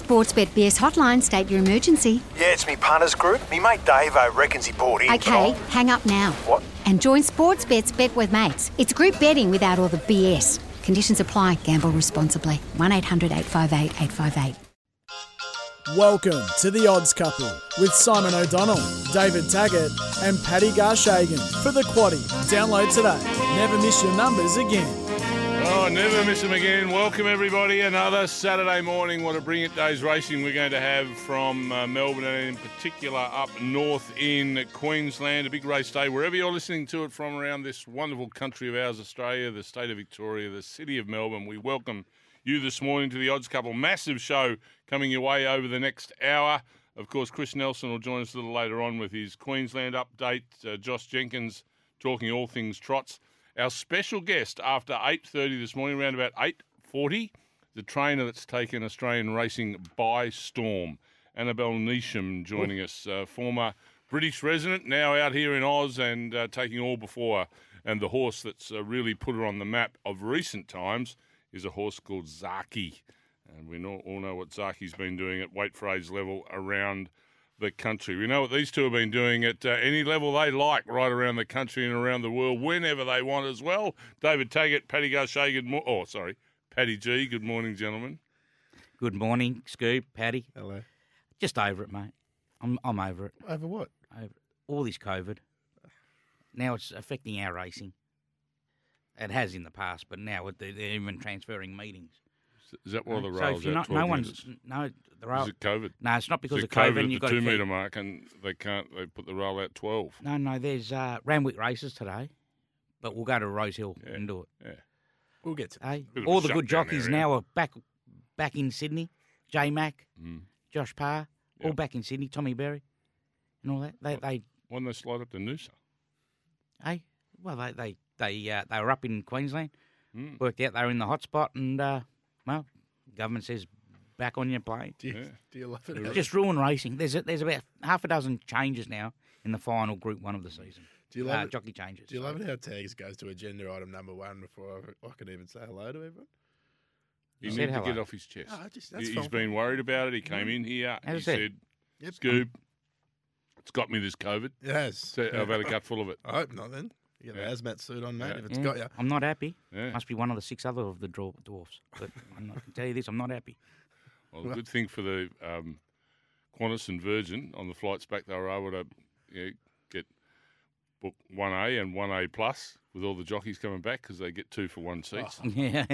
Sportsbet BS hotline, state your emergency. Yeah, it's me punters group. Me mate Dave I reckons he bought in. Okay, but hang up now. What? And join Sportsbet's Bet with Mates. It's group betting without all the BS. Conditions apply. Gamble responsibly. 1 800 858 858. Welcome to the Odds Couple with Simon O'Donnell, David Taggart, and Paddy Garshagen for the Quaddy. Download today. Never miss your numbers again. Oh, never miss them again. Welcome, everybody. Another Saturday morning. What a brilliant day's racing we're going to have from uh, Melbourne and, in particular, up north in Queensland. A big race day. Wherever you're listening to it from around this wonderful country of ours, Australia, the state of Victoria, the city of Melbourne, we welcome you this morning to the Odds Couple. Massive show coming your way over the next hour. Of course, Chris Nelson will join us a little later on with his Queensland update. Uh, Josh Jenkins talking all things trots. Our special guest after 8.30 this morning, around about 8.40, the trainer that's taken Australian racing by storm, Annabel Neasham joining us, uh, former British resident, now out here in Oz and uh, taking all before her. And the horse that's uh, really put her on the map of recent times is a horse called Zaaki. And we all know what Zaaki's been doing at weight for age level around the country. We know what these two have been doing at uh, any level they like right around the country and around the world whenever they want as well. David Taggart, Paddy Garcia, good morning. Oh, sorry, Paddy G, good morning, gentlemen. Good morning, Scoop, Paddy. Hello. Just over it, mate. I'm I'm over it. Over what? Over it. all this COVID. Now it's affecting our racing. It has in the past, but now they're they're even transferring meetings. Is that why the so rail's if you're out not, 12 no metres? one's no the Is it COVID? No, it's not because Is of it COVID. COVID and at you've the got two metre keep, mark and they can't, they put the rail out 12. No, no. There's uh, Randwick races today, but we'll go to Rose Hill Yeah. and do it. Yeah. We'll get to Hey, a all the good jockeys now are back back in Sydney. J Mac, Mm. Josh Parr, all back in Sydney. Tommy Berry, and all that. They they Why don't they slide up to Noosa? Hey, well, they they they uh, they were up in Queensland, Mm. worked out they were in the hot spot, and uh, well, government says back on your plane. Do you, Yeah. do you love it? how- Just ruin racing. There's a, there's about half a dozen changes now in the final Group One of the season. do you love uh, it? jockey changes. Do you love it how tags goes to agenda item number one before I, I can even say hello to everyone? He said needs to hello. get off his chest. Oh, just, He- that's He's fine. been worried about it. He came in here. As I he said. said, Yep. Scoob, it's got me this COVID. It has. So I've had a gut full of it. I hope not then. You get Yeah. an hazmat suit on, mate, Yeah. if it's Yeah, got you. I'm not happy. Yeah. Must be one of the six other of the dwar- dwarfs. But I'm not, I can tell you this, I'm not happy. Well, the good thing for the um, Qantas and Virgin on the flights back, they were able to you know, get book one A and one A plus with all the jockeys coming back because they get two for one seats. yeah,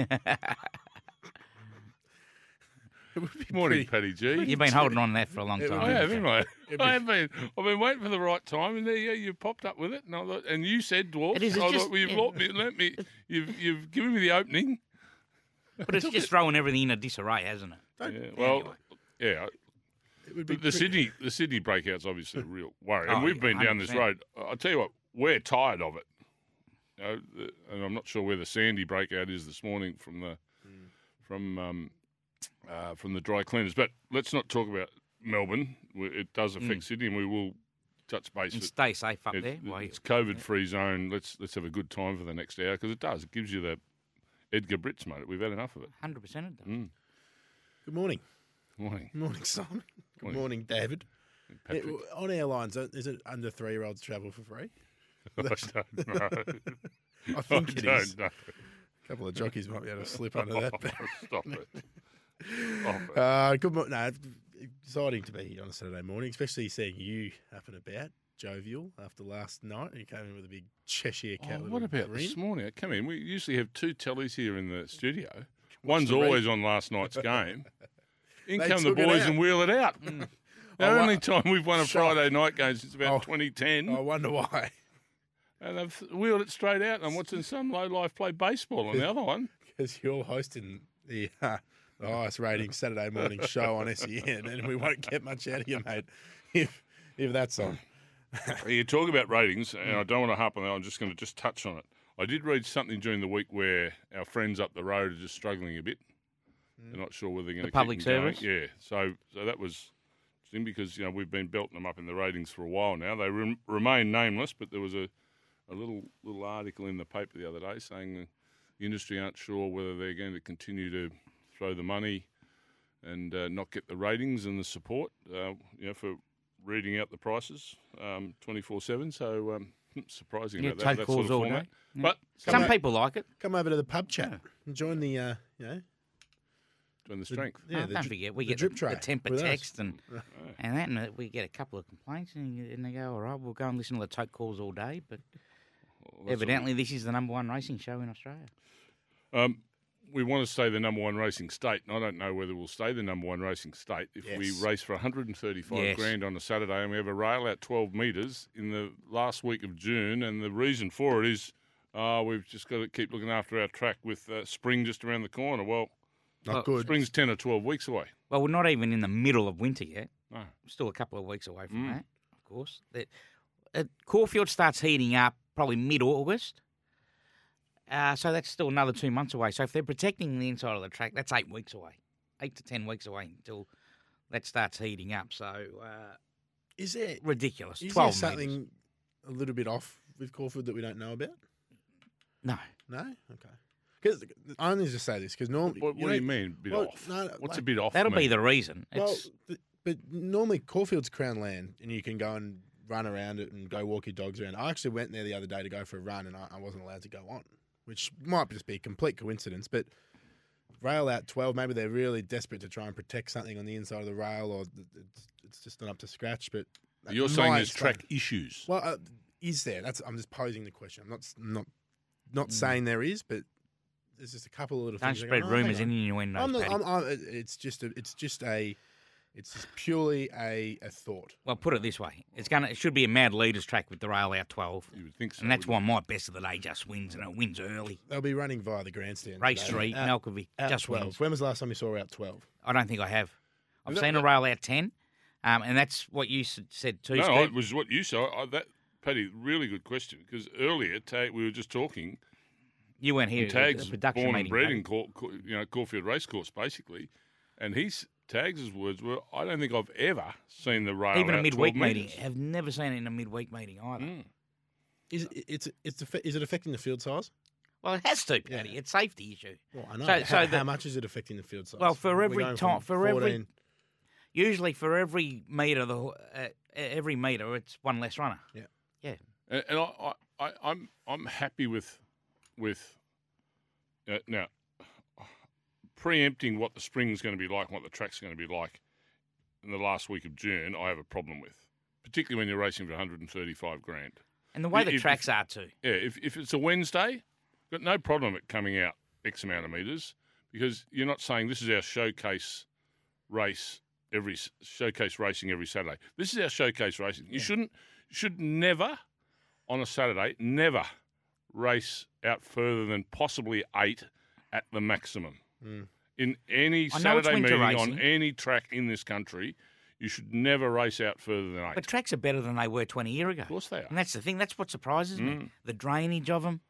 It would be Morning, pretty- Paddy G. you've been holding on to that for a long time. I have, haven't I? Be... I have been. I've been waiting for the right time, and there you, you popped up with it. And, I thought, and you said dwarf. It is, it's I just- thought, well, you've yeah. let me, let me, you've, you've given me the opening. But it's just throwing everything in a disarray, hasn't it? Don't- Yeah, well, yeah. It would be The, the pretty- Sydney, the Sydney breakout's obviously a real worry, and Oh, we've yeah, been down this 100%. road. I'll tell you what, we're tired of it. You know, the, and I'm not sure where the Sandy breakout is this morning from the from um, uh, from the dry cleaners. But let's not talk about Melbourne. It does affect Sydney, and we will touch base. And stay safe up it- there. while it's COVID free zone. Let's let's have a good time for the next hour because it does. It gives you the Edgar Brits, mate. We've had enough of it. 100% it does. Mm. Good morning. Morning, Good morning, Simon. Good Morning. morning, David. Patrick. Yeah, well, on airlines, uh, is it under three year olds travel for free? I don't know. I think I it don't is. know. A couple of jockeys might be able to slip under that. but- Stop it. It. Uh, good morning. No, exciting to be here on a Saturday morning, especially seeing you up and about, jovial after last night. You came in with a big Cheshire cat. Oh, what about grin. this morning? I come in. We usually have two tellies here in the studio. One's the always on last night's game. In They come the boys and wheel it out. Mm. The I only time we've won a. Friday night game since about Oh. 2010, I wonder why. and they've wheeled it straight out. And I'm watching some low life play baseball on the other one. Because you're hosting the, uh, the Oh, highest rating Saturday morning show on SEN, and we won't get much out of you, mate, if if that's on. You talk about ratings, and mm. I don't want to harp on that. I'm just going to just touch on it. I did read something during the week where our friends up the road are just struggling a bit. They're mm. not sure whether they're going to public keep them going. service? Yeah, so so that was interesting because you know we've been belting them up in the ratings for a while now. They rem- remain nameless, but there was a, a little little article in the paper the other day saying the, the industry aren't sure whether they're going to continue to throw the money and uh, not get the ratings and the support, uh, you know, for reading out the prices twenty four seven. So um, surprising Yeah, about that, take that calls sort of all format. day. Yeah. But Some out- people like it. Come over to the pub chat and join the, uh, you know, doing the strength. yeah, Oh, the don't dri- forget, we the get drip the, the temper with us. text and and that, and uh, we get a couple of complaints, and, and they go, "All right, we'll go and listen to the tote calls all day." But evidently, this is the number one racing show in Australia. Um, we want to stay the number one racing state, and I don't know whether we'll stay the number one racing state if we race for 135 Yes. grand on a Saturday and we have a rail out 12 metres in the last week of June. And the reason for it is uh, we've just got to keep looking after our track with uh, spring just around the corner. Well, Not Well, good. spring's 10 or 12 weeks away. Well, we're not even in the middle of winter yet. No. Still a couple of weeks away from Mm. that, of course. That uh, Caulfield starts heating up probably mid-August. Uh, so that's still another two months away. So if they're protecting the inside of the track, that's eight weeks away, eight to ten weeks away until that starts heating up. So uh, Is there, ridiculous. is there Twelve something metres. a little bit off with Caulfield that we don't know about? No, No? Okay. Because I only just say this because normally. What, what do you mean, bit well, off? no, no, What's a bit off? that'll be the reason. Well, It's, but normally Caulfield's Crown Land, and you can go and run around it and go walk your dogs around. I actually went there the other day to go for a run, and I, I wasn't allowed to go on, which might just be a complete coincidence. But rail out twelve, maybe they're really desperate to try and protect something on the inside of the rail, or it's, it's just not up to scratch. But You're saying there's explain- track issues. Well, uh, is there? That's I'm just posing the question. I'm not not not Hmm. saying there is, but there's just a couple of little don't things. I go, spread "Oh, hang rumours on." and innuendos. I'm not, I'm, I'm, it's just a, it's just a, it's just purely a, a thought. Well, put it this way: it's gonna, it should be a mad leaders track with the rail out twelve, You would think so. and that's wouldn't why my best of the day just wins, and it wins early. They'll be running via the grandstand. Race today. Street, Out- Malkovich, out just 12. wins. When was the last time you saw out 12? I don't think I have. I've that- seen a rail out ten, um, and that's what you said too. No, Steve. it was what you said. I, that, Paddy, really good question because earlier Tag, we were just talking. you weren't here. and It was a Tags production born and bred in Caul, Caul- you know Caulfield Racecourse, basically, and his Tags' words were, "I don't think I've ever seen the rail Even a out midweek meeting. metres." Have never seen it in a midweek meeting either. Mm. Is it, it's it's is it affecting the field size? Well, it has to, Paddy. It's safety issue. Well, I know. So- how, so the- how much is it affecting the field size? Well, for every time- from for every- Usually, for every meter, the uh, every meter, it's one less runner. Yeah. Yeah. And, and I, I, I, I'm I'm happy with with uh, now preempting what the spring's going to be like, and what the track's are going to be like in the last week of June. I have a problem with, particularly when you're racing for 135 grand. And the way If- the if- tracks are too. Yeah, if, if it's a Wednesday, got no problem at coming out X amount of metres because you're not saying this is our showcase race every showcase racing every Saturday. This is our showcase racing. You shouldn't should never on a Saturday never race out further than possibly eight at the maximum. Mm. In any I know it's Saturday winter meeting on any track in this country, you should never race out further than eight. But tracks are better than they were 20 years ago. of course they are. And that's the thing. That's what surprises me. Mm. The drainage of them.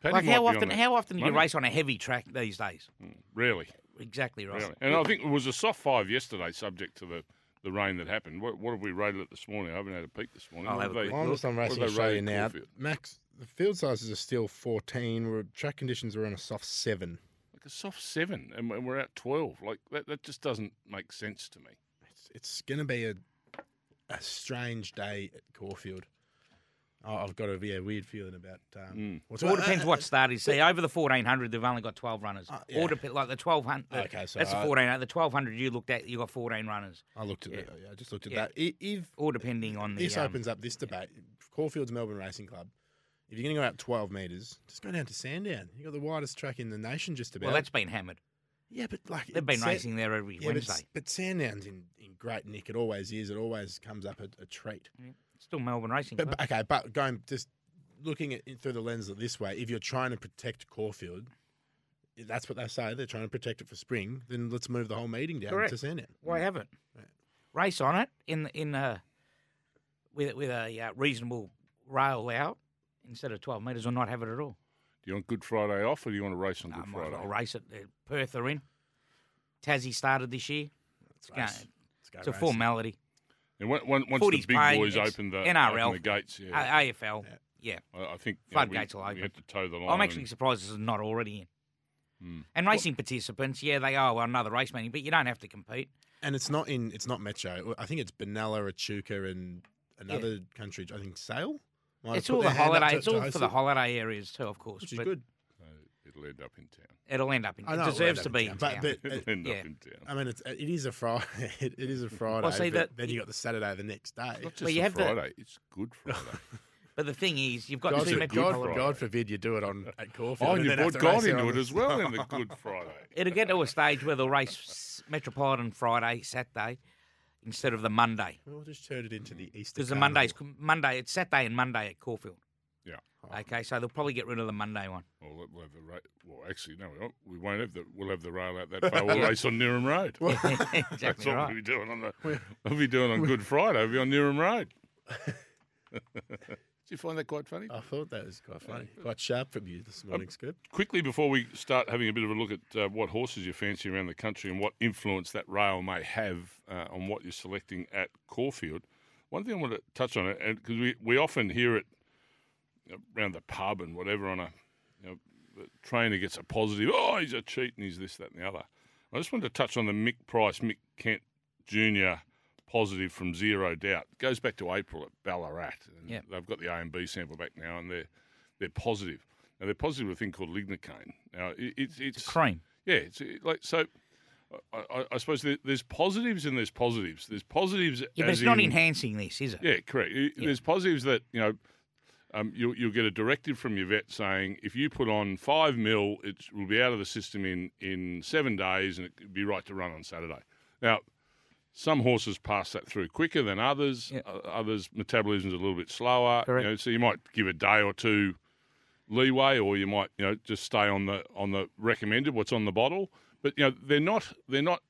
Paddy like how often? How often do you race on a heavy track these days? Mm, really? Exactly right. Really. And I think it was a soft five yesterday, subject to the, the rain that happened. What, what have we rated it this morning? I haven't had a peek this morning. I'll What have a have they- quick Well, I'm just on what have Racing they Australia now. Caulfield? Max, the field sizes are still 14. We're, track conditions are on a soft seven. Like a soft seven, and and we're at 12. Like, that, that just doesn't make sense to me. It's, it's going to be a a strange day at Caulfield. Oh, I've got a yeah, weird feeling about. Um, Mm. what's It all depends uh, what start is. See, over the 1400, they've only got 12 runners. Uh, yeah. Or dep- like the 1200. Okay, so that's the I- 1400. The 1200 you looked at, you got 14 runners. I looked at Yeah. it. Yeah, I just looked at Yeah. that. If all depending on the. this um, opens up this debate, Caulfield's Melbourne Racing Club. If you're going to go out 12 metres, just go down to Sandown. You've got the widest track in the nation, just about. Well, that's been hammered. yeah, but like They've been racing there every Yeah, Wednesday. s- but Sandown's in, in great nick. It always is. It always comes up a, a treat. Still Melbourne Racing But, but okay, but going just looking at through the lens of this way, if you're trying to protect Caulfield, that's what they say. They're trying to protect it for spring. Then let's move the whole meeting down Correct. to Sandown. Why haven't? Race on it in in uh, with with a uh, reasonable rail out instead of 12 metres, or not have it at all. Do you want Good Friday off, or do you want to race on No, Good might as Friday? well race it. Uh, Perth are in. Tassie started this year. It's, going, race. Let's go it's a formality. And when, when, once Footy's the big paying, boys open the, NRL. open the gates, yeah, A- AFL. Yeah. I, I think you know, Floodgates we, will we open. have to toe the line. I'm actually and- surprised this is not already in. And racing participants, yeah, they are well, another race meeting, but you don't have to compete. And it's not in. It's not Metro. I think it's Benalla, Echuca, and another country. I think Sale. Might it's all the their hand up holiday. It's all for the holiday areas too, of course. which is good. It'll end up in town. It'll end up in. I It know it'll deserves to be in in town, town. but- but- It'll end yeah. up in town. I mean, it's, it is a Friday. It, it is a Friday. Well, see, but the- then you got the Saturday the next day. Not just Well, you a have the- Friday. It's Good Friday. But the thing is, you've got God, two for- God, Friday. God forbid you do it on at Caulfield. oh, and you then have brought God into it as well in the Good Friday. It'll get to a stage where they'll race Metropolitan Friday, Saturday, instead of the Monday. We'll just turn it into the Easter. Because the Carnival. Monday's Monday, it's Saturday and Monday at Caulfield. Yeah. Okay, so they'll probably get rid of the Monday one. Well, we'll we'll have the ra- Well, actually, no, we won't. We won't have the. We'll have the rail out that far. We'll race on Newham Road. That's exactly what right. we'll be doing on the. We'll be doing on Good Friday. We'll be on Newham Road. Did you find that quite funny? I thought that was quite funny. Quite sharp from you this morning, Scoop. Quickly before we start having a bit of a look at uh, what horses you fancy around the country and what influence that rail may have uh, on what you're selecting at Caulfield, one thing I want to touch on it, and because we, we often hear it around the pub and whatever on a you know, the trainer gets a positive, oh, he's a cheat and he's this, that, and the other. I just wanted to touch on the Mick Price, Mick Kent Jr. positive from zero doubt. It goes back to April at Ballarat. And Yep. They've got the A and B sample back now, and they're they're positive. Now they're positive with a thing called lignocaine. Now it, it's it's Cream. yeah, it's like so. I, I, I suppose there, there's positives and there's positives. There's positives. Yeah, but it's not in- enhancing this, is it? yeah, correct. I- There's positives that you know. Um, you'll, you'll get a directive from your vet saying if you put on five mil, it will be out of the system in, in seven days and it could be right to run on Saturday. Now, some horses pass that through quicker than others. Yeah. Others' metabolism's a little bit slower. Correct. You know, so you might give a day or two leeway, or you might you know just stay on the on the recommended what's on the bottle. But you know they're not they're not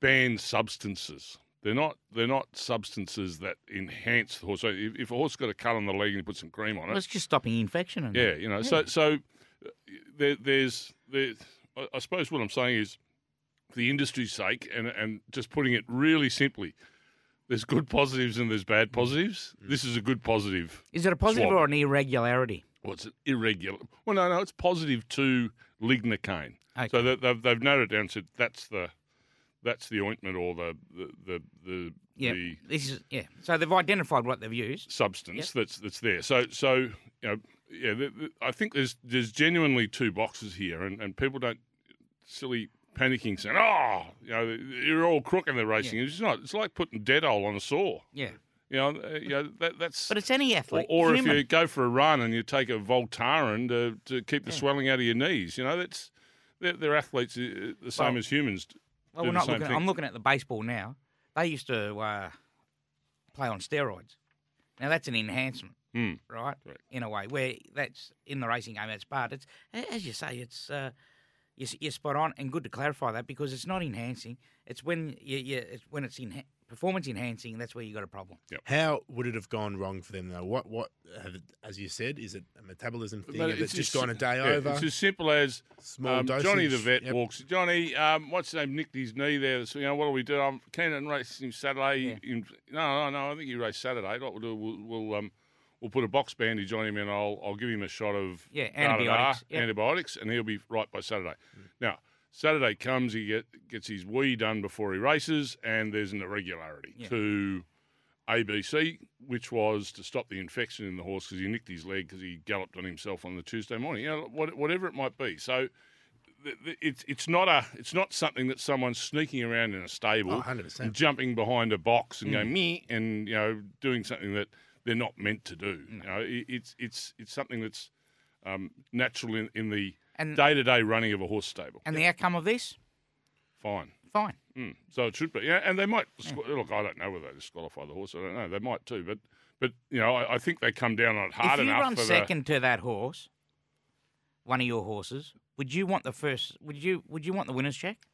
banned substances. They're not they're not substances that enhance the horse. So if, if a horse got a cut on the leg and you put some cream on Well, it, it's just stopping infection. And yeah, you know. So so uh, there, there's there. I- suppose what I'm saying is, the industry's sake, and and just putting it really simply, there's good positives and there's bad positives. Mm. Mm. This is a good positive. Is it a positive Swab. or an irregularity? What's it? Irregular. Well, no, no, it's positive to lignocaine. Okay. So they- they've they've noted down and said that's the that's the ointment or the the the, the, Yeah. the This is yeah. So they've identified what they've used. substance that's that's there. So so you know yeah, the, the, I think there's there's genuinely two boxes here, and, and people don't silly panicking saying oh you know you're all crook in the racing. It's not. It's like putting dead oil on a saw. Yeah. You know, uh, you know that that's. But it's any athlete. or if you go for a run and you take a Voltaren to, to keep the swelling out of your knees, you know that's they're, they're athletes uh, the same Well- as humans. Well, we're not looking. thing. I'm looking at the baseball now. They used to uh, play on steroids. Now that's an enhancement, Hmm. right? Correct. In a way, where that's in the racing game. That's part. It's as you say. It's uh, you're, you're spot on, and good to clarify that because it's not enhancing. It's when you, you it's when it's in performance enhancing. That's where you got a problem. How would it have gone wrong for them though? What what have, as you said, is it a metabolism thing? But it's just as- gone a day yeah, over? It's as simple as Small um, Johnny the vet yep. walks. Johnny, um, what's his name? Nicked his knee there. So, you know, what do we do? I'm keen on racing Saturday. In, no, no, no. I think you race Saturday. What we'll do, we'll, we'll um, we'll put a box bandage on him, and I'll I'll give him a shot of Yeah, antibiotics, yep. antibiotics, and he'll be right by Saturday. Now. Saturday comes, he get, gets his wee done before he races, and there's an irregularity Yeah. to ABC, which was to stop the infection in the horse because he nicked his leg because he galloped on himself on the Tuesday morning. You know, whatever it might be. So th- th- it's it's not a it's not something that someone's sneaking around in a stable, Oh, and jumping behind a box and going me and you know doing something that they're not meant to do. You know, it, it's it's it's something that's um, natural in, in the day to day running of a horse stable. And the outcome of this, Fine. fine. Mm. So it should be, yeah. And they might disqu- look. I don't know whether they disqualify the horse. I don't know. They might too, but but you know, I, I think they come down on it hard enough. if you enough. run for second to that horse, one of your horses, would you want the first? Would you would you want the winner's check?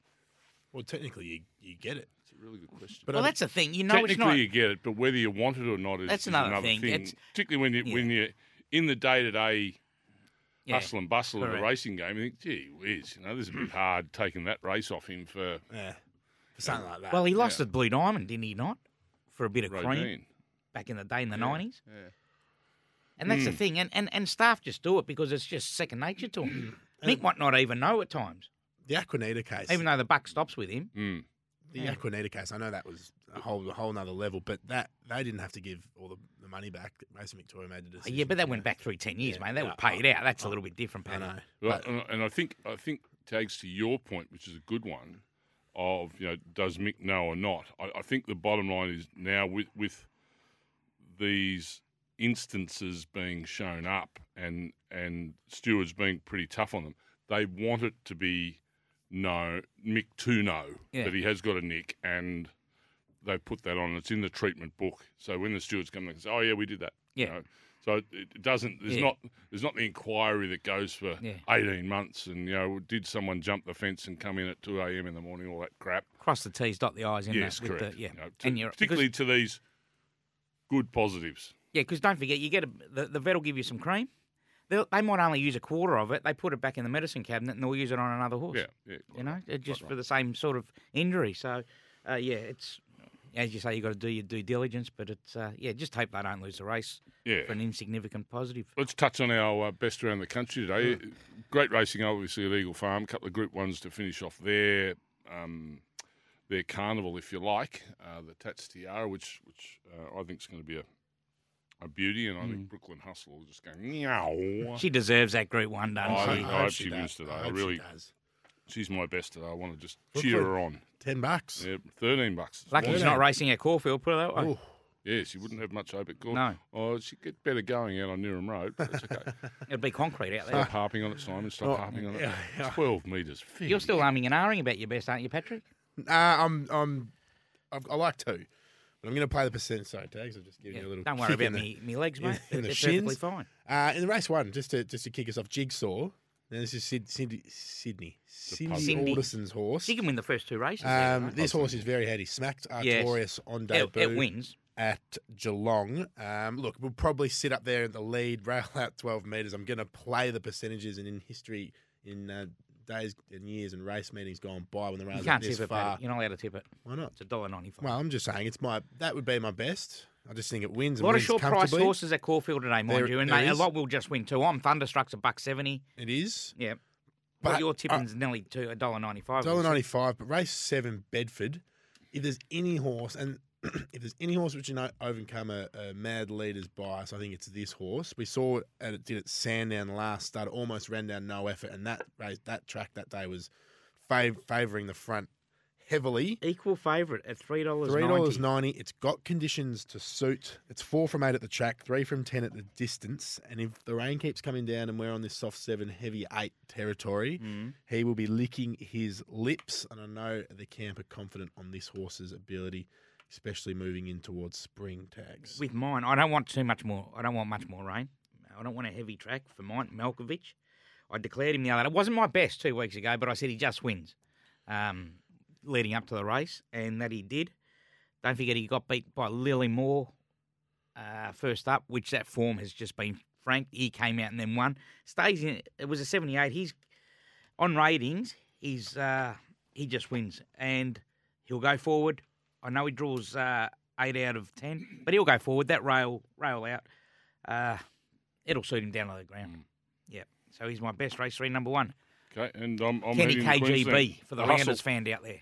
well, technically, you, you get it. The, a really good question. But well, I- that's the thing. You know, it's Technically, not. you get it, but whether you want it or not is, That's is another another thing. thing. It's- Particularly when you yeah. when you're in the day to day yeah. hustle and bustle of correct. the racing game. You think, gee whiz, you know, this is a bit hard taking that race off him for Yeah, for something like that. Well, he lost at Blue Diamond, didn't he not? For a bit of cream back in the day in the nineties. Yeah. And that's the Hmm. thing. And, and and staff just do it because it's just second nature to them. Mick might not even know at times. the Aquanita case. Even though the buck stops with him, Mm. The Yeah. Aquanita case, I know that was a whole a whole nother level, but that they didn't have to give all the, the money back. Racing Victoria made the oh, decision. yeah, but that went know. back through ten years, Yeah, mate. They yeah, would pay it I- out. That's a I- little bit different, I know. Well, But- and, and I think I think tags to your point, which is a good one, of you know does Mick know or not. I, I think the bottom line is now with with these instances being shown up and and stewards being pretty tough on them, they want it to be no Mick to know Yeah. that he has got a nick and. They put that on. It's in the treatment book. So when the stewards come, they can say, "Oh yeah, we did that." you Yeah. know. So it it doesn't. There's Yeah. not. There's not the inquiry that goes for Yeah. 18 months and, you know, did someone jump the fence and come in at 2 a.m. in the morning, all that crap. Cross the T's, dot the I's. In yes, that, with correct. The, yeah, You know, to- and you're particularly to these good positives. Yeah, because don't forget, you get a, the, the vet will give you some cream. They might only use a quarter of it. They put it back in the medicine cabinet and they'll use it on another horse. Yeah, yeah. You know, it just right. for the same sort of injury. So, uh, yeah, it's as you say, you've got to do your due diligence. But it's uh, yeah, just hope they don't lose the race Yeah. for an insignificant positive. Let's touch on our uh, best around the country today. Great racing, obviously, at Eagle Farm. A couple of Group Ones to finish off their um, their carnival, if you like. Uh, the Tats Tiara, which which uh, I think is going to be a a beauty, and I Mm. think Brooklyn Hustle will just go meow. She deserves that Group One, I doesn't hope- she? I hope she she does. wins today. I I hope she really- does. She's my best today. I want to just Brooklyn. cheer her on. Ten bucks. Yeah, thirteen bucks. Lucky she's not racing at Caulfield. Put it that way. Ooh. Yeah, she wouldn't have much hope at Gore. No. Oh, she'd get better going out on Newham Road. But that's okay. It'd be concrete out there. Stop harping on it, Simon. Stop Oh, harping on it. yeah, yeah. Twelve metres. You're still umming and ahhing about your best, aren't you, Patrick? Uh, I'm I'm I've, I like two, but I'm going to play the percent side tags. I'll just give Yeah. you a little. Don't worry kick about in the- me, me legs, mate. in the They're shins. perfectly fine. Uh, in the race one, just to just to kick us off, Jigsaw. Now this is Sid, Sydney Sydney Sydney Cindy. Alderson's horse. She can win the first two races. there, Um, right? this horse is very heady. Smacked Yes. Artorias on it, debut it wins. at Geelong. Um, look, we'll probably sit up there at the lead, rail out 12 metres. I'm going to play the percentages and in history, in uh, days and years and race meetings gone by when the You rails can't are this tip it, far. You're not allowed to tip it. Why not? It's a dollar ninety-five. Well, I'm just saying it's my that would be my best. I just think it wins. a lot of short price horses at Caulfield today, mind There- you, and a lot will just win too. I'm Thunderstruck's a buck seventy. It is. Yeah, But, but your uh, tipping's nearly two a dollar ninety-five. Dollar ninety five, but race seven Bedford. If there's any horse, and if there's any horse which you know overcome a, a mad leader's bias, I think it's this horse. We saw it, and it did at Sandown last start. Almost ran down no effort, and that race, that track that day was fav- favouring the front heavily. Equal favourite at three dollars. Three dollars ninety. It's got conditions to suit. It's four from eight at the track, three from ten at the distance. And if the rain keeps coming down and we're on this soft seven, heavy eight territory, Mm. he will be licking his lips. And I know the camp are confident on this horse's ability, especially moving in towards spring tags. With mine, I don't want too much more. I don't want much more rain. I don't want a heavy track for mine. Malkovich. I declared him the other. day. It wasn't my best two weeks ago, but I said he just wins. Um, leading up to the race, and that he did. Don't forget he got beat by Lily Moore uh, first up, which that form has just been franked. He came out and then won. Stays in. It was a seventy-eight. He's on ratings. He's uh, he just wins, and he'll go forward. I know he draws uh, eight out of ten, but he'll go forward. That rail rail out, uh, it'll suit him down to the ground. Yep. So he's my best race three, number one. Okay, and I'm, I'm Kenny heading to KGB for the, hustle. Rounders fan out there.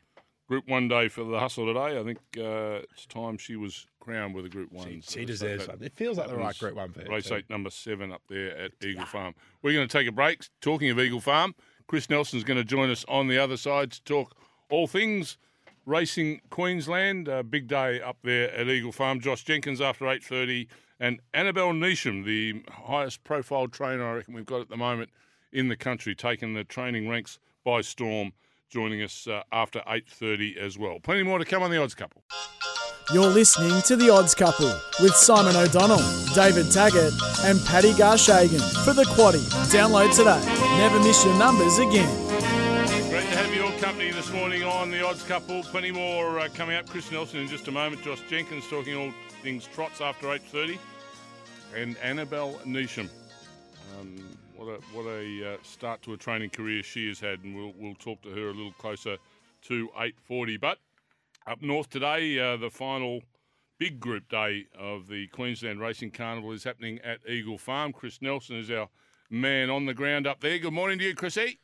Group one day for the hustle today. I think uh, it's time she was crowned with a Group One. She, So she deserves one. It feels like the right group one for her. Race too. eight, number seven, up there at Eagle Farm. We're going to take a break. Talking of Eagle Farm, Chris Nelson's going to join us on the other side to talk all things racing Queensland. Uh, big day up there at Eagle Farm. Josh Jenkins after eight thirty, and Annabel Neasham, the highest profile trainer I reckon we've got at the moment in the country, taking the training ranks by storm. Joining us uh, after 8.30 as well. Plenty more to come on the Odds Couple. You're listening to The Odds Couple with Simon O'Donnell, David Taggart, and Paddy Garshagen for the Quaddy. Download today. Never miss your numbers again. Company this morning on the Odds Couple. Plenty more uh, coming up. Chris Nelson in just a moment. Josh Jenkins talking all things trots after 8.30. And Annabel Neasham. Um, what a, what a uh, start to a training career she has had, and we'll, we'll talk to her a little closer to 8.40. But up north today, uh, the final big group day of the Queensland Racing Carnival is happening at Eagle Farm. Chris Nelson is our man on the ground up there. Good morning to you, Chrissy.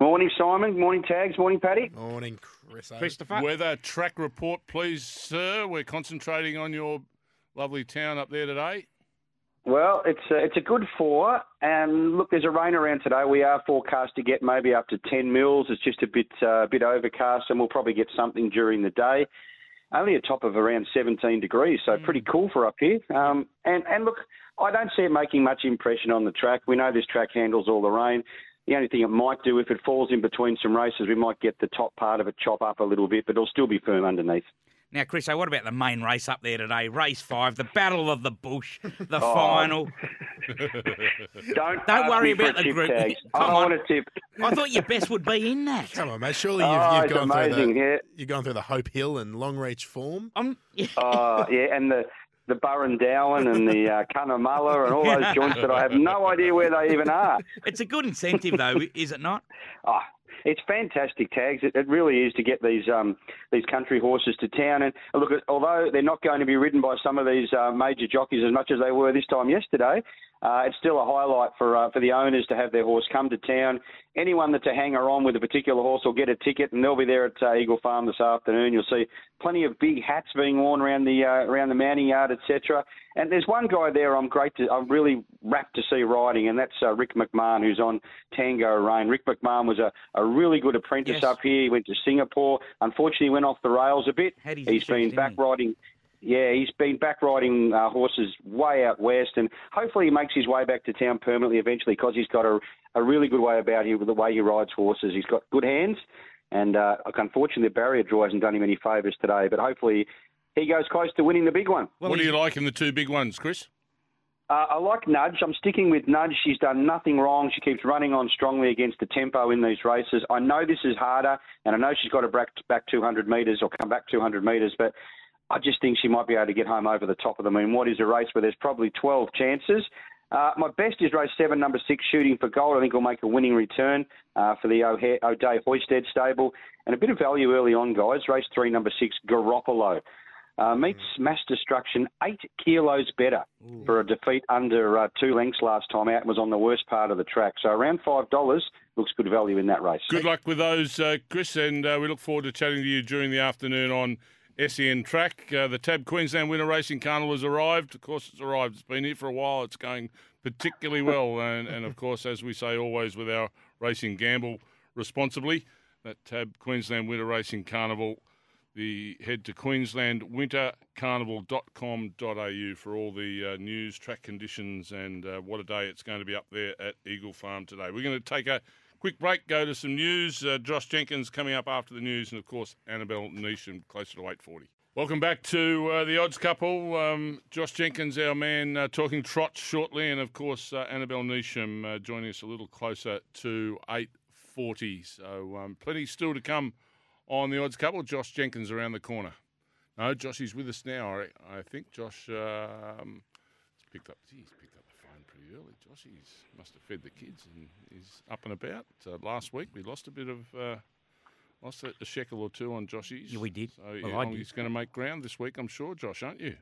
Morning, Simon. Morning, Tags. Morning, Paddy. Morning, Chris. Christopher. Weather track report, please, sir. We're concentrating on your lovely town up there today. Well, it's a, it's a good four, and look, there's a rain around today. We are forecast to get maybe up to 10 mils. It's just a bit uh, bit overcast, and we'll probably get something during the day. Only a top of around 17 degrees, so pretty cool for up here. Um, and and look, I don't see it making much impression on the track. We know this track handles all the rain. The only thing it might do, if it falls in between some races, we might get the top part of it chop up a little bit, but it'll still be firm underneath. Now, Chris, so what about the main race up there today? Race five, the Battle of the Bush, the Oh. final. Don't Don't worry about the tip group. tags. I Come don't on. want a tip. I thought your best would be in that. Come on, mate. Surely you've, Oh, you've it's gone amazing, through the yeah. you've gone through the Hope Hill and Longreach form. I'm, Uh, yeah, and the the Burrandowan and the uh, Cunnamulla and all those joints that I have no idea where they even are. it's a good incentive, though, is it not? Oh, it's fantastic tags. It, it really is to get these um, these country horses to town. And look, although they're not going to be ridden by some of these uh, major jockeys as much as they were this time yesterday, uh, it's still a highlight for uh, for the owners to have their horse come to town. Anyone that's a hanger on with a particular horse will get a ticket, and they'll be there at uh, Eagle Farm this afternoon. You'll see plenty of big hats being worn around the uh, around the mounting yard, etc. And there's one guy there I'm great to I'm really rapt to see riding, and that's uh, Rick McMahon, who's on Tango Rain. Rick McMahon was a, a really good apprentice Yes. up here. He went to Singapore. Unfortunately, he went off the rails a bit. He's been back riding. Yeah, he's been back riding uh, horses way out west, and hopefully he makes his way back to town permanently eventually because he's got a, a really good way about him with the way he rides horses. He's got good hands, and uh, unfortunately the barrier draw hasn't done him any favours today, but hopefully he goes close to winning the big one. Well, what do you like in the two big ones, Chris? Uh, I like Nudge. I'm sticking with Nudge. She's done nothing wrong. She keeps running on strongly against the tempo in these races. I know this is harder, and I know she's got to back, back 200 metres or come back 200 metres, but I just think she might be able to get home over the top of them. In what is a race where there's probably 12 chances. Uh, my best is race seven, number six, shooting for gold. I think will make a winning return uh, for the O'Hare, O'Day Hoisted stable. And a bit of value early on, guys. Race three, number six, Garoppolo. Uh, meets mass destruction, eight kilos better for a defeat under uh, two lengths last time out and was on the worst part of the track. So around $5 looks good value in that race. Good luck with those, uh, Chris, and uh, we look forward to chatting to you during the afternoon on SEN Track. Uh, the Tab Queensland Winter Racing Carnival has arrived. Of course, it's arrived. It's been here for a while. It's going particularly well. And, and of course, as we say always with our racing, gamble responsibly. That Tab Queensland Winter Racing Carnival. The head to queenslandwintercarnival.com.au for all the uh, news, track conditions, and uh, what a day it's going to be up there at Eagle Farm today. We're going to take a quick break, go to some news. Uh, Josh Jenkins coming up after the news, and of course Annabel Neasham closer to 8:40. Welcome back to uh, the Odds Couple. Um, Josh Jenkins, our man, uh, talking trot shortly, and of course uh, Annabel Neasham uh, joining us a little closer to 8:40. So um, plenty still to come on the Odds Couple. Josh Jenkins around the corner. No, Josh is with us now. I, I think Josh um, picked up. He's picked up the phone pretty early. Josh, must have fed the kids and he's up and about. Uh, last week we lost a bit of. Uh, Lost a, a shekel or two on Joshy's. Yeah, we did. So Well, yeah, I did. he's going to make ground this week, I'm sure, Josh, aren't you?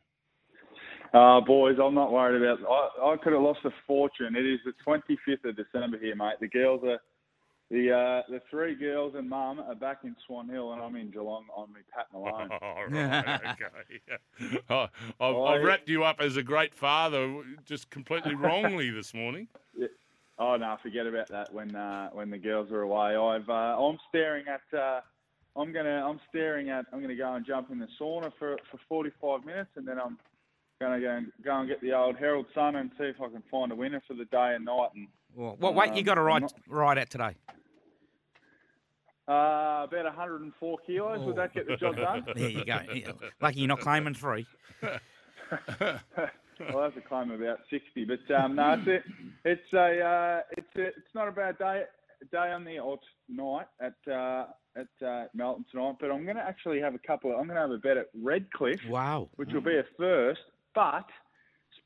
Uh, boys, I'm not worried about. I, I could have lost a fortune. It is the 25th of December here, mate. The girls are the uh, the three girls and mum are back in Swan Hill, and I'm in Geelong on me Pat Malone. All right, okay. oh, I've, Oh, I've wrapped you up as a great father, just completely wrongly this morning. Oh no, forget about that. When uh, when the girls are away, I've uh, I'm staring at. Uh, I'm gonna I'm staring at. I'm gonna go and jump in the sauna for for 45 minutes, and then I'm gonna go and go and get the old Herald Sun and see if I can find a winner for the day and night. And Well, what weight you Um, got to ride, not- ride at today? Uh, about 104 kilos. Would that get the job done? There you go. Lucky you're not claiming three. I'll have to claim about 60, but um, no, it's it. It's a uh, it's a, it's not a bad day day on the or night at uh, at uh, Melton tonight. But I'm going to actually have a couple. Of, I'm going to have a bet at Redcliffe, Wow. which will be a first. But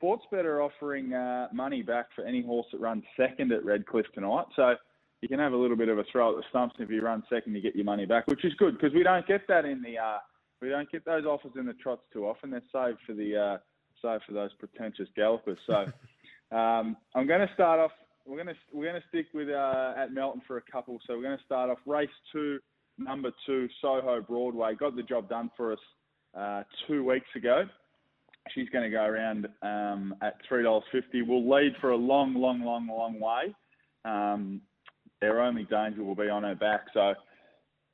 Sportsbet are offering uh, money back for any horse that runs second at Redcliffe tonight. So you can have a little bit of a throw at the stumps. If you run second, you get your money back, which is good because we don't get that in the uh, we don't get those offers in the trots too often. They're saved for the uh, saved for those pretentious gallopers. So um, I'm going to start off we're gonna we're gonna stick with uh, at Melton for a couple. So we're gonna start off race two, number two, Soho Broadway. Got the job done for us uh, two weeks ago. She's going to go around um, at three dollars fifty. We'll lead for a long, long, long, long way. Um, their only danger will be on her back, so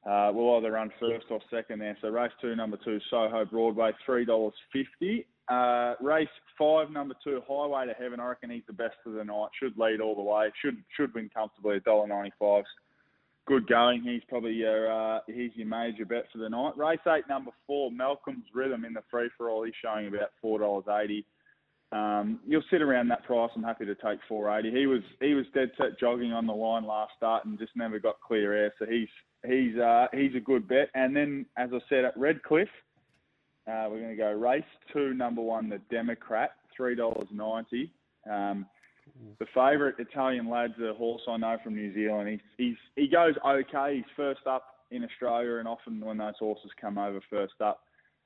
uh, we'll either run first or second there. So race two, number two, Soho Broadway, three dollars fifty. Uh, race five, number two, Highway to Heaven. I reckon he's the best of the night. Should lead all the way. Should should win comfortably. Dollar ninety five. Good going. He's probably your uh, he's your major bet for the night. Race eight, number four, Malcolm's Rhythm in the free for all. He's showing about four dollars eighty. Um, you'll sit around that price. I'm happy to take 480. He was he was dead set jogging on the line last start and just never got clear air. So he's he's uh, he's a good bet. And then, as I said, at Redcliffe, uh, we're going to go race two, number one, the Democrat, three dollars ninety. Um, the favourite Italian lad's a horse I know from New Zealand. He's, he's he goes okay. He's first up in Australia, and often when those horses come over first up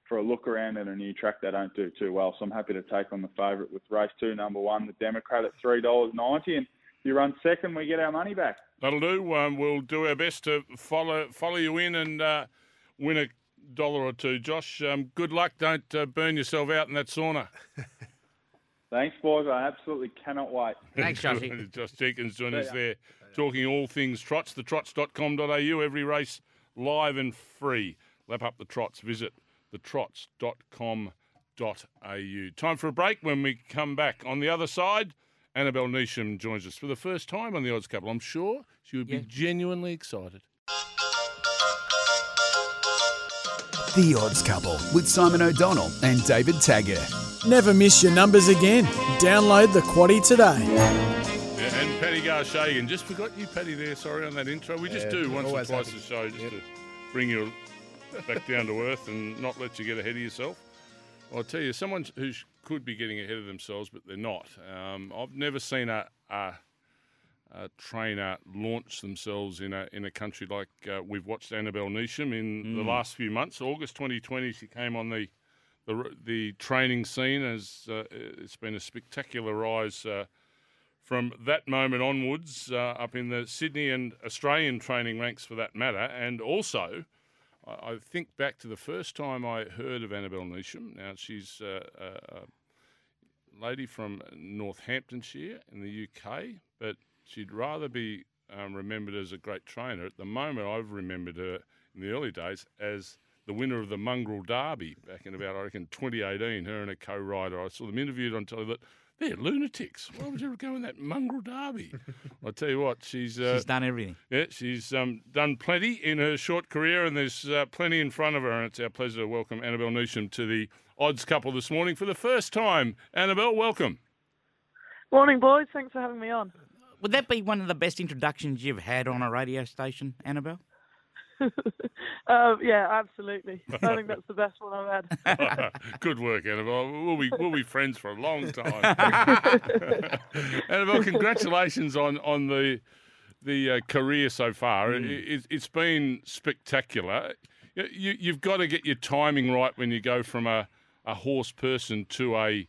for a look around at a new track, they don't do too well. So I'm happy to take on the favourite with race two, number one, the Democrat at three dollars ninety, and if you run second, we get our money back. That'll do. Um, we'll do our best to follow follow you in and uh, win a dollar or two. Josh, um, good luck. Don't uh, burn yourself out in that sauna. Thanks, boys. I absolutely cannot wait. Thanks, Joshy. Josh Jenkins joining us there, talking all things trots. The trots.com.au. Every race live and free. Lap up the trots. Visit the trots.com.au. Time for a break. When we come back on the other side, Annabel Neasham joins us for the first time on the Odds Couple. I'm sure she would be genuinely excited. The Odds Couple with Simon O'Donnell and David Taggart. Never miss your numbers again. Download the Quaddy today. Yeah, and Paddy Garshagan. Just forgot you, Paddy, there. Sorry on that intro. We just Yeah, do once or always twice a show just to bring you back down to earth and not let you get ahead of yourself. I'll tell you, someone who could be getting ahead of themselves, but they're not. Um, I've never seen a, a, a trainer launch themselves in a in a country like uh, we've watched Annabel Neasham in the last few months. August 2020, she came on the the, the training scene as uh, it's been a spectacular rise uh, from that moment onwards uh, up in the Sydney and Australian training ranks for that matter. And also, I, think back to the first time I heard of Annabel Neasham. Now, she's uh, a, a lady from Northamptonshire in the UK, but she'd rather be um, remembered as a great trainer. At the moment, I've remembered her in the early days as the winner of the Mongrel Derby back in about, I reckon, 2018. Her and a co rider. I saw them interviewed on that they're lunatics. Why would you ever go in that Mongrel Derby? I tell you what, she's. Uh, She's done everything. yeah, she's um, done plenty in her short career, and there's uh, plenty in front of her. And it's our pleasure to welcome Annabel Neasham to the odds couple this morning for the first time. Annabel, welcome. Morning, boys. Thanks for having me on. Would that be one of the best introductions you've had on a radio station, Annabel? Uh, yeah, absolutely. I think that's the best one I've had. Good work, Annabel. We'll be we'll be friends for a long time. Annabel, congratulations on on the the uh, career so far. It, it, it's been spectacular. You, you, you've got to get your timing right when you go from a, a horse person to a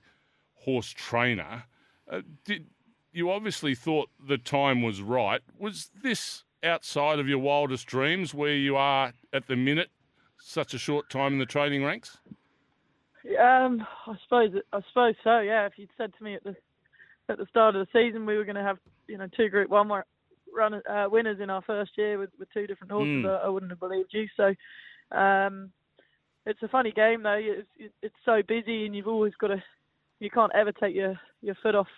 horse trainer. Uh, did you obviously thought the time was right? Was this outside of your wildest dreams, where you are at the minute? Such a short time in the training ranks. Um, I suppose I suppose so. Yeah, if you'd said to me at the at the start of the season we were going to have you know two Group One run uh, winners in our first year with, with two different horses, Mm. I, I wouldn't have believed you. So, um, it's a funny game though. It's, it's so busy and you've always got to you can't ever take your your foot off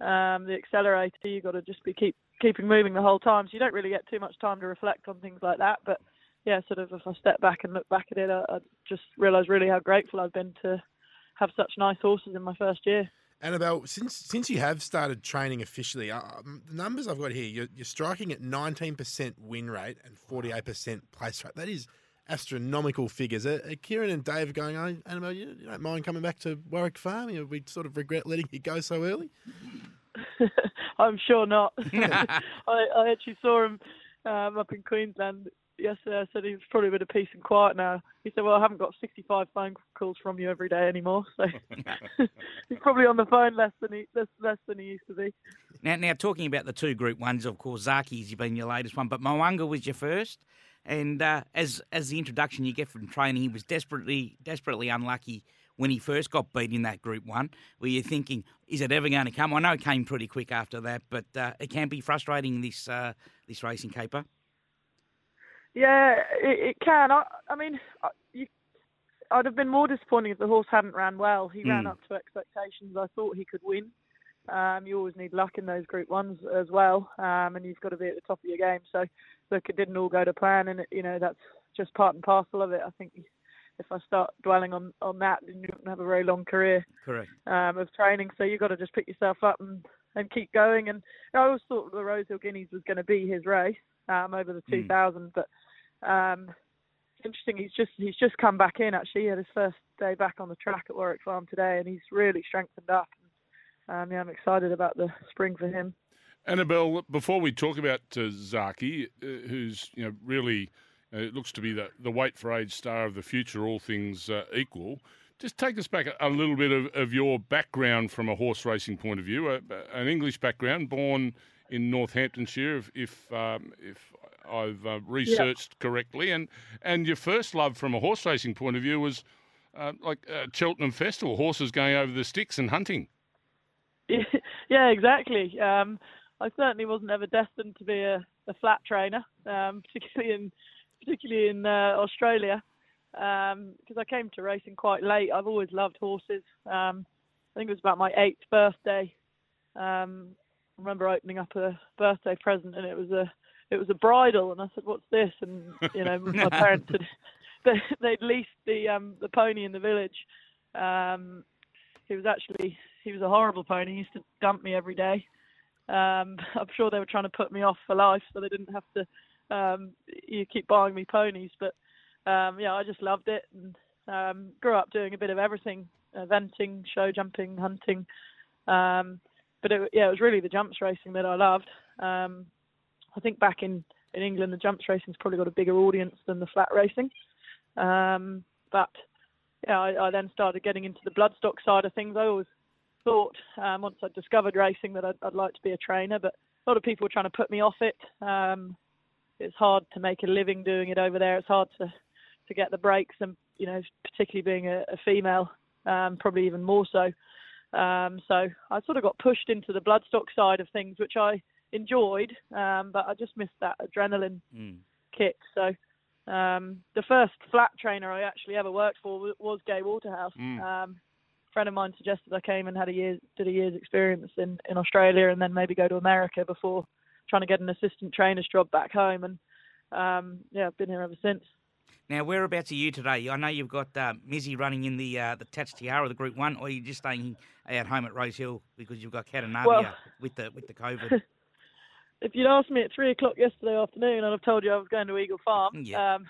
um, the accelerator. You've got to just be keep keeping moving the whole time. So you don't really get too much time to reflect on things like that. But yeah, sort of if I step back and look back at it, I, I just realise really how grateful I've been to have such nice horses in my first year. Annabel, since since you have started training officially, uh, um, the numbers I've got here, you're, you're striking at 19% win rate and 48% place rate. That is astronomical figures. Are, are Ciaron and Dave going, oh, Annabel, you, you don't mind coming back to Warwick Farm? You, we sort of regret letting you go so early? I'm sure not. I, I actually saw him um, up in Queensland yesterday. I said he was probably a bit of peace and quiet now. He said, "Well, I haven't got 65 phone calls from you every day anymore." So he's probably on the phone less than he less, less than he used to be. Now, now talking about the two Group Ones, of course, Zaaki's been your latest one, but Mo'unga was your first. And uh, as as the introduction you get from training, he was desperately desperately unlucky when he first got beat in that Group One. Were you're thinking, is it ever going to come? I know it came pretty quick after that, but uh, it can be frustrating this uh, this racing caper. Yeah, it, it can. I, I mean, I- you, I'd have been more disappointed if the horse hadn't ran well. He ran Mm. up to expectations. I thought he could win. Um, you always need luck in those Group Ones as well, um, and you've got to be at the top of your game. So, look, it didn't all go to plan, and it, you know that's just part and parcel of it. I think if I start dwelling on on that, then you don't have a very long career Correct. um, of training. So you've got to just pick yourself up and, and keep going. And I always thought the Rosehill Guineas was going to be his race um, over the 2000, but um, it's interesting. He's just he's just come back in. Actually, he had his first day back on the track at Warwick Farm today, and he's really strengthened up. Um, yeah, I'm excited about the spring for him. Annabel, before we talk about uh, Zaaki, uh, who's you know really uh, looks to be the, the weight for age star of the future, all things uh, equal, just take us back a, a little bit of, of your background from a horse racing point of view. Uh, an English background, born in Northamptonshire, if if, um, if I've uh, researched correctly, and and your first love from a horse racing point of view was uh, like uh, Cheltenham Festival, horses going over the sticks and hunting. yeah, exactly. Um, I certainly wasn't ever destined to be a, a flat trainer, um, particularly in particularly in uh, Australia, because I came to racing quite late. I've always loved horses. Um, I think it was about my eighth birthday. Um, I remember opening up a birthday present, and it was a it was a bridle, and I said, "What's this?" And you know, my parents had they, they'd leased the um, the pony in the village. Um, he was actually he was a horrible pony. He used to dump me every day. Um, I'm sure they were trying to put me off for life, so they didn't have to um, you keep buying me ponies. But um, yeah, I just loved it and um, grew up doing a bit of everything: eventing, show jumping, hunting. Um, but it, yeah, it was really the jumps racing that I loved. Um, I think back in in England, the jumps racing's probably got a bigger audience than the flat racing. Um, but yeah, I, I then started getting into the bloodstock side of things. I always thought um, once I discovered racing that I'd, I'd like to be a trainer, but a lot of people were trying to put me off it. Um, it's hard to make a living doing it over there. It's hard to to get the breaks, and you know, particularly being a, a female, um, probably even more so. Um, so I sort of got pushed into the bloodstock side of things, which I enjoyed, um, but I just missed that adrenaline Mm. kick. So um, the first flat trainer I actually ever worked for was, was Gay Waterhouse. Mm. Friend of mine suggested I came and had a year, did a year's experience in, in Australia, and then maybe go to America before trying to get an assistant trainer's job back home. And um, yeah, I've been here ever since. Now, whereabouts are you today? I know you've got uh, Mizzy running in the uh, the Tats Tiara, the Group One, or are you just staying at home at Rose Hill because you've got Catanavia Well- with the with the COVID? if you'd asked me at three o'clock yesterday afternoon, I'd have told you I was going to Eagle Farm. Yeah. Um,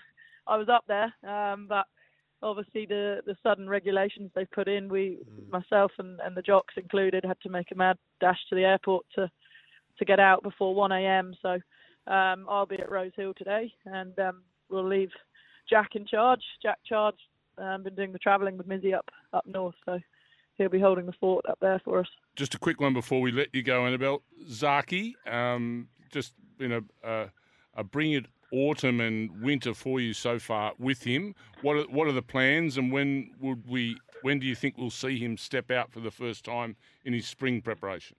I was up there, um, but obviously the the sudden regulations they've put in, we, myself and, and the jocks included, had to make a mad dash to the airport to to get out before 1 a.m. So um, I'll be at Rose Hill today, and um, we'll leave Jack in charge. Jack Charge um, been doing the travelling with Mizzy up up north, so he'll be holding the fort up there for us. Just a quick one before we let you go, Annabel. Zaaki, um, just been a, a, a brilliant autumn and winter for you so far with him. What are, what are the plans, and when would we? When do you think we'll see him step out for the first time in his spring preparation?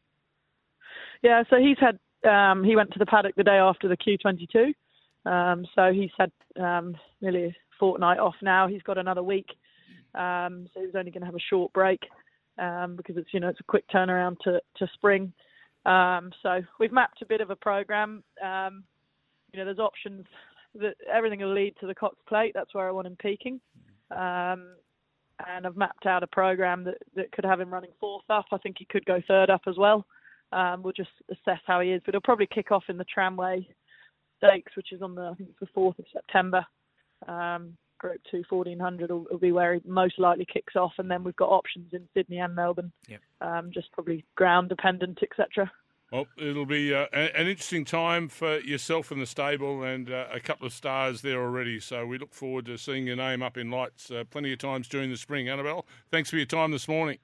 Yeah, so he's had um, he went to the paddock the day after the Q22, um, so he's had um, nearly a fortnight off now. He's got another week, um, so he's only going to have a short break um, because it's you know it's a quick turnaround to to spring. So we've mapped a bit of a program. You know, there's options. That everything will lead to the Cox Plate. That's where I want him peaking. Um, and I've mapped out a program that, that could have him running fourth up. I think he could go third up as well. Um, we'll just assess how he is, but he'll probably kick off in the tramway stakes, which is on the I think it's the fourth of September. Um, Group two, 1400 will, will be where he most likely kicks off, and then we've got options in Sydney and Melbourne. Yep. Um, just probably ground dependent, etc. Well, it'll be uh, an interesting time for yourself and the stable, and uh, a couple of stars there already. So we look forward to seeing your name up in lights uh, plenty of times during the spring. Annabel, thanks for your time this morning.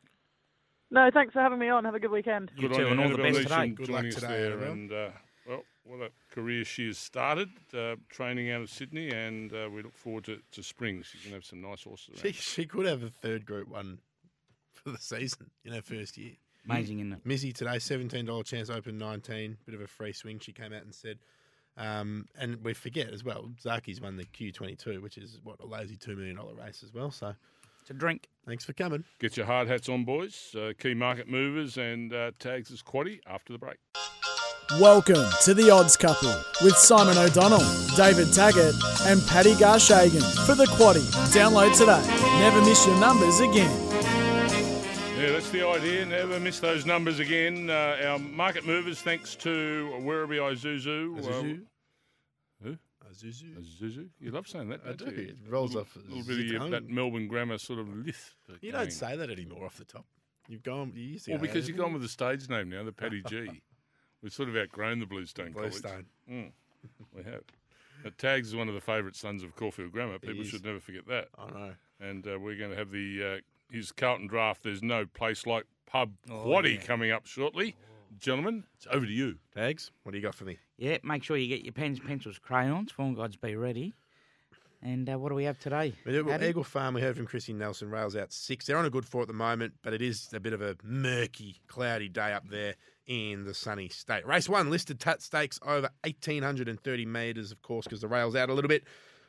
No, thanks for having me on. Have a good weekend. You Good too, on and all the best Neasham today. Good luck today, there. And uh, well, what a career she has started, uh, training out of Sydney, and uh, we look forward to, to spring. She's going to have some nice horses She, she could have a third Group One for the season in her first year. Amazing, isn't it? Mizzy today, seventeen dollar chance, open nineteen. Bit of a free swing. She came out and said, um, and we forget as well. Zaaki's won the Q twenty two, which is what a lazy two million dollar race as well. So It's a drink. thanks for coming. Get your hard hats on, boys. Uh, key market movers and uh, tags as quaddy after the break. Welcome to the Odds Couple with Simon O'Donnell, David Taggart, and Paddy Garshagen for the Quaddy. Download today. Never miss your numbers again. Yeah, that's the idea. Never miss those numbers again. Uh, our market movers, thanks to Werribee Isuzu. Azuzu. who? Azuzu. Isuzu. You love saying that, I do. you? It rolls a off little bit of that Melbourne grammar sort of lisp. You don't say that anymore off the top. You've gone. You used to Well, because you've gone with the stage name now, the Paddy G. We've sort of outgrown the Bluestone. Bluestone. Mm, we have. Now, Tags is one of the favourite sons of Caulfield Grammar. People should never forget that. I know. And uh, we're going to have the uh, his Carlton draft. There's no place like pub Oh, quaddy yeah. coming up shortly. Gentlemen, it's over to you. Tags. What do you got for me? Yeah, make sure you get your pens, pencils, crayons. Form guides be ready. And uh, what do we have today? We did- well, Eagle Farm, we heard from Chrissy Nelson, rails out six. They're on a good four at the moment, but it is a bit of a murky, cloudy day up there in the sunny state. Race one, listed Tat Stakes over 1,830 metres, of course, because the rail's out a little bit.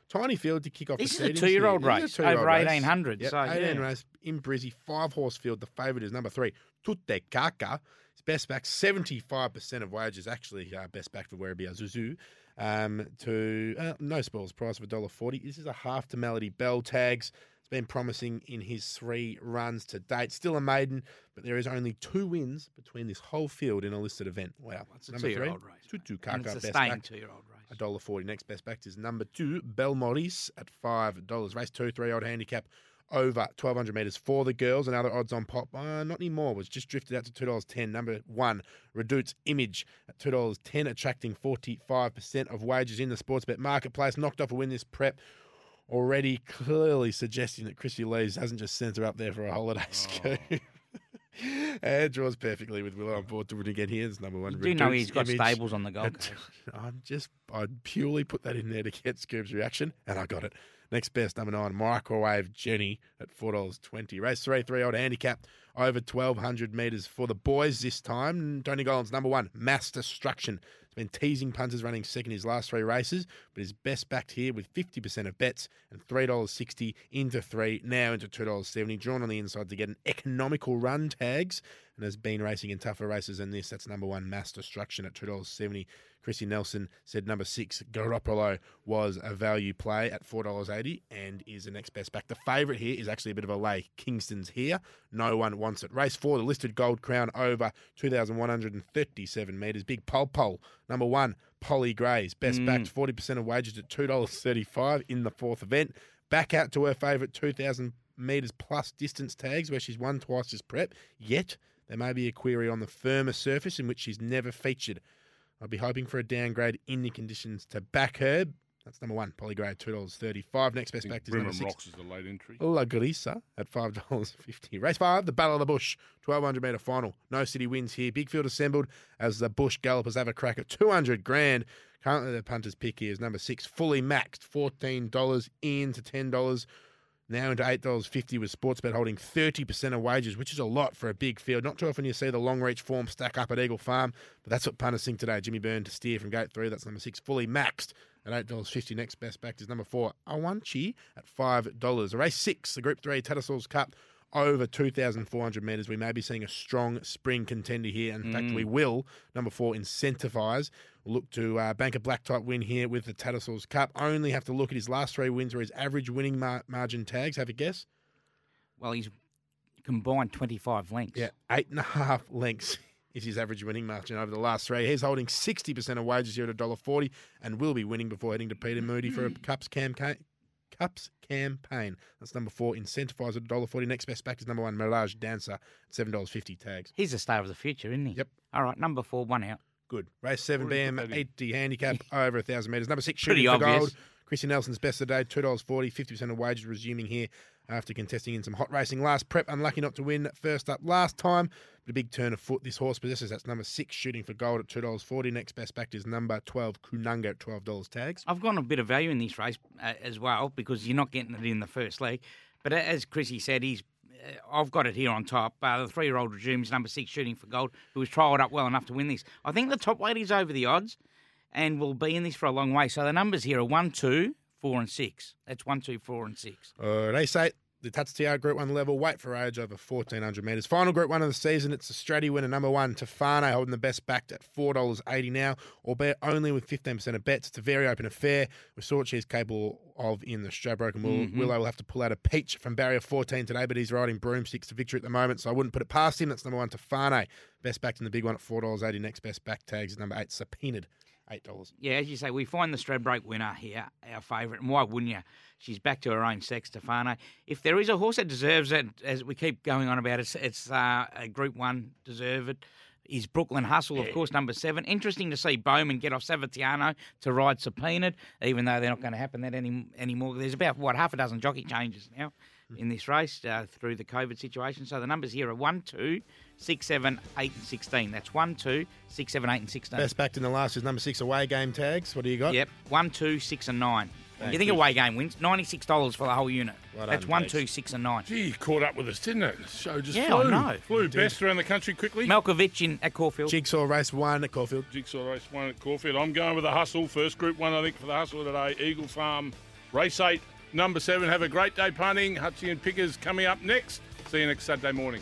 Tiny field to kick off This the is a two-year-old is race, a two-year-old over race. 1800, Yep, so, 18 yeah. race in Brizzy, five horse field. The favourite is number three, Tutte Kaka. It's best back, 75% of wages, actually uh, best back for Werribee Zuzu. Um, to uh, no spoils price of $1.40. This is a half to Melody Belle tags. It's been promising in his three runs to date. Still a maiden, but there is only two wins between this whole field in a listed event. Wow. It's a Number three, two-year-old race. Tutu And Kaka, a best back. two-year-old race. A dollar forty. Next best back is number two, Belmoris at five dollars. Race two, three odd handicap over twelve hundred meters for the girls. Another odds on pop. Uh, not anymore. Was just drifted out to two dollars ten. Number one, Redute's Image at two dollars ten, attracting forty five percent of wages in the sports bet marketplace. Knocked off a win this prep. Already clearly suggesting that Chrissy Lees hasn't just sent her up there for a holiday Oh. And draws perfectly with Willow on board to win again here. It's number one. Do you do know he's got Image. stables on the Gold Coast. I'm just, I purely put that in there to get Scoob's reaction, and I got it. Next best, number nine, Microwave Jenny at four dollars twenty. Race three, three old handicap over twelve hundred meters for the boys this time. Tony Gollan's number one, Mass Destruction. Been teasing punters running second his last three races, but is best backed here with fifty percent of bets and three dollars sixty into three, now into two dollars seventy. Drawn on the inside to get an economical run tags, and has been racing in tougher races than this. That's number one, Mass Destruction at two dollars seventy. Chrissy Nelson said number six, Garoppolo, was a value play at $4.80 and is the next best back. The favourite here is actually a bit of a lay. Kingston's here. No one wants it. Race four, the listed Gold Crown over 2,137 metres. Big pole pole. Number one, Polly Grays. Best mm. backed, 40% of wages at $2.35 in the fourth event. Back out to her favourite 2,000 metres plus distance tags where she's won twice this prep. Yet, there may be a query on the firmer surface in which she's never featured. I'll be hoping for a downgrade in the conditions to back her. That's number one, Polygrade, two dollars thirty-five. Next best back is number six, Rocks is the late entry. La Grisa at five dollars fifty. Race five, the Battle of the Bush, twelve hundred meter final. No city wins here. Big field assembled as the Bush Gallopers have a crack at two hundred grand. Currently, the punter's pick here is number six, fully maxed, fourteen dollars into ten dollars. Now into eight dollars fifty with Sportsbet holding thirty percent of wages, which is a lot for a big field. Not too often you see the Longreach form stack up at Eagle Farm, but that's what punters think today. Jimmy Byrne to steer from gate three. That's number six, fully maxed at eight dollars fifty. Next best back is number four, Awanchi at five dollars. Race six, the Group Three Tattersalls Cup. Over 2,400 metres. We may be seeing a strong spring contender here. In fact, we will. Number four, Incentivise. Look to uh, bank a black type win here with the Tattersalls Cup. Only have to look at his last three wins or his average winning mar- margin tags. Have a guess? Well, he's combined 25 lengths. Yeah, eight and a half lengths is his average winning margin over the last three. He's holding 60% of wages here at $1.40 and will be winning before heading to Peter Moody for a Cups campaign. Cups campaign. That's number four. Incentivise at $1.40. Next best back is number one, Mirage Dancer $7.50 tags. He's the star of the future, isn't he? Yep. All right, number four, one out. Good. Race seven, What do BM put that in? 80 handicap over a 1,000 metres. Number six, Pretty for obvious. gold. Chrissy Nelson's best of the day, $2.40, 50% of wages resuming here after contesting in some hot racing last prep. Unlucky not to win first up last time. But a big turn of foot this horse possesses. That's number six, shooting for gold at $2.40. Next best back is number 12, Kununga at $12 tags. I've gone a bit of value in this race uh, as well because you're not getting it in the first leg. But as Chrissy said, he's. Uh, I've got it here on top. Uh, the three-year-old resumes number six, shooting for gold, who was trialled up well enough to win this. I think the top weight is over the odds, and will be in this for a long way. So the numbers here are one, two, four, and six. That's one, two, four, and six. Uh, race eight, the Tatsutiara Group 1 level, weight for age over 1,400 metres. Final Group 1 of the season, it's the Stratty winner, number one, Tofane, holding the best backed at $4.80 now, albeit only with 15% of bets. It's a very open affair. We saw what she's capable of in the Stradbroke, and Will, Mhm. Willow will have to pull out a peach from barrier 14 today, but he's riding broomsticks to victory at the moment, so I wouldn't put it past him. That's number one, Tofane. Best backed in the big one at $4.80. Next best back tags is number eight, Subpoenaed, $8. Yeah, as you say, we find the Stradbroke winner here our favourite, and why wouldn't you? She's back to her own sex, Stefano. If there is a horse that deserves it, as we keep going on about, it's, it's uh, a Group One deserve it. Is Brooklyn Hustle, of course, number seven. Interesting to see Bowman get off Savatiano to ride subpoenaed, even though they're not going to happen that any anymore. There's about what half a dozen jockey changes now in this race uh, through the COVID situation. So the numbers here are one, two, six, seven, eight, and sixteen. That's one, two, six, seven, eight, and sixteen. Best backed in the last is number six, away game tags. What do you got? Yep, one, two, six, and nine. Thank you think you. away game wins? Ninety-six dollars for the whole unit. Well That's done, one, Paige. two, six, and nine. Gee, you caught up with us, didn't it? The show just Yeah, I flew. know. Flew best around the country quickly. Malkovich in at Caulfield. Jigsaw race one at Caulfield. Jigsaw race one at Caulfield. I'm going with the hustle. First group one, I think, for the hustle today. Eagle Farm, race eight, number seven. Have a great day punting. Hutchie and Pickers coming up next. See you next Saturday morning.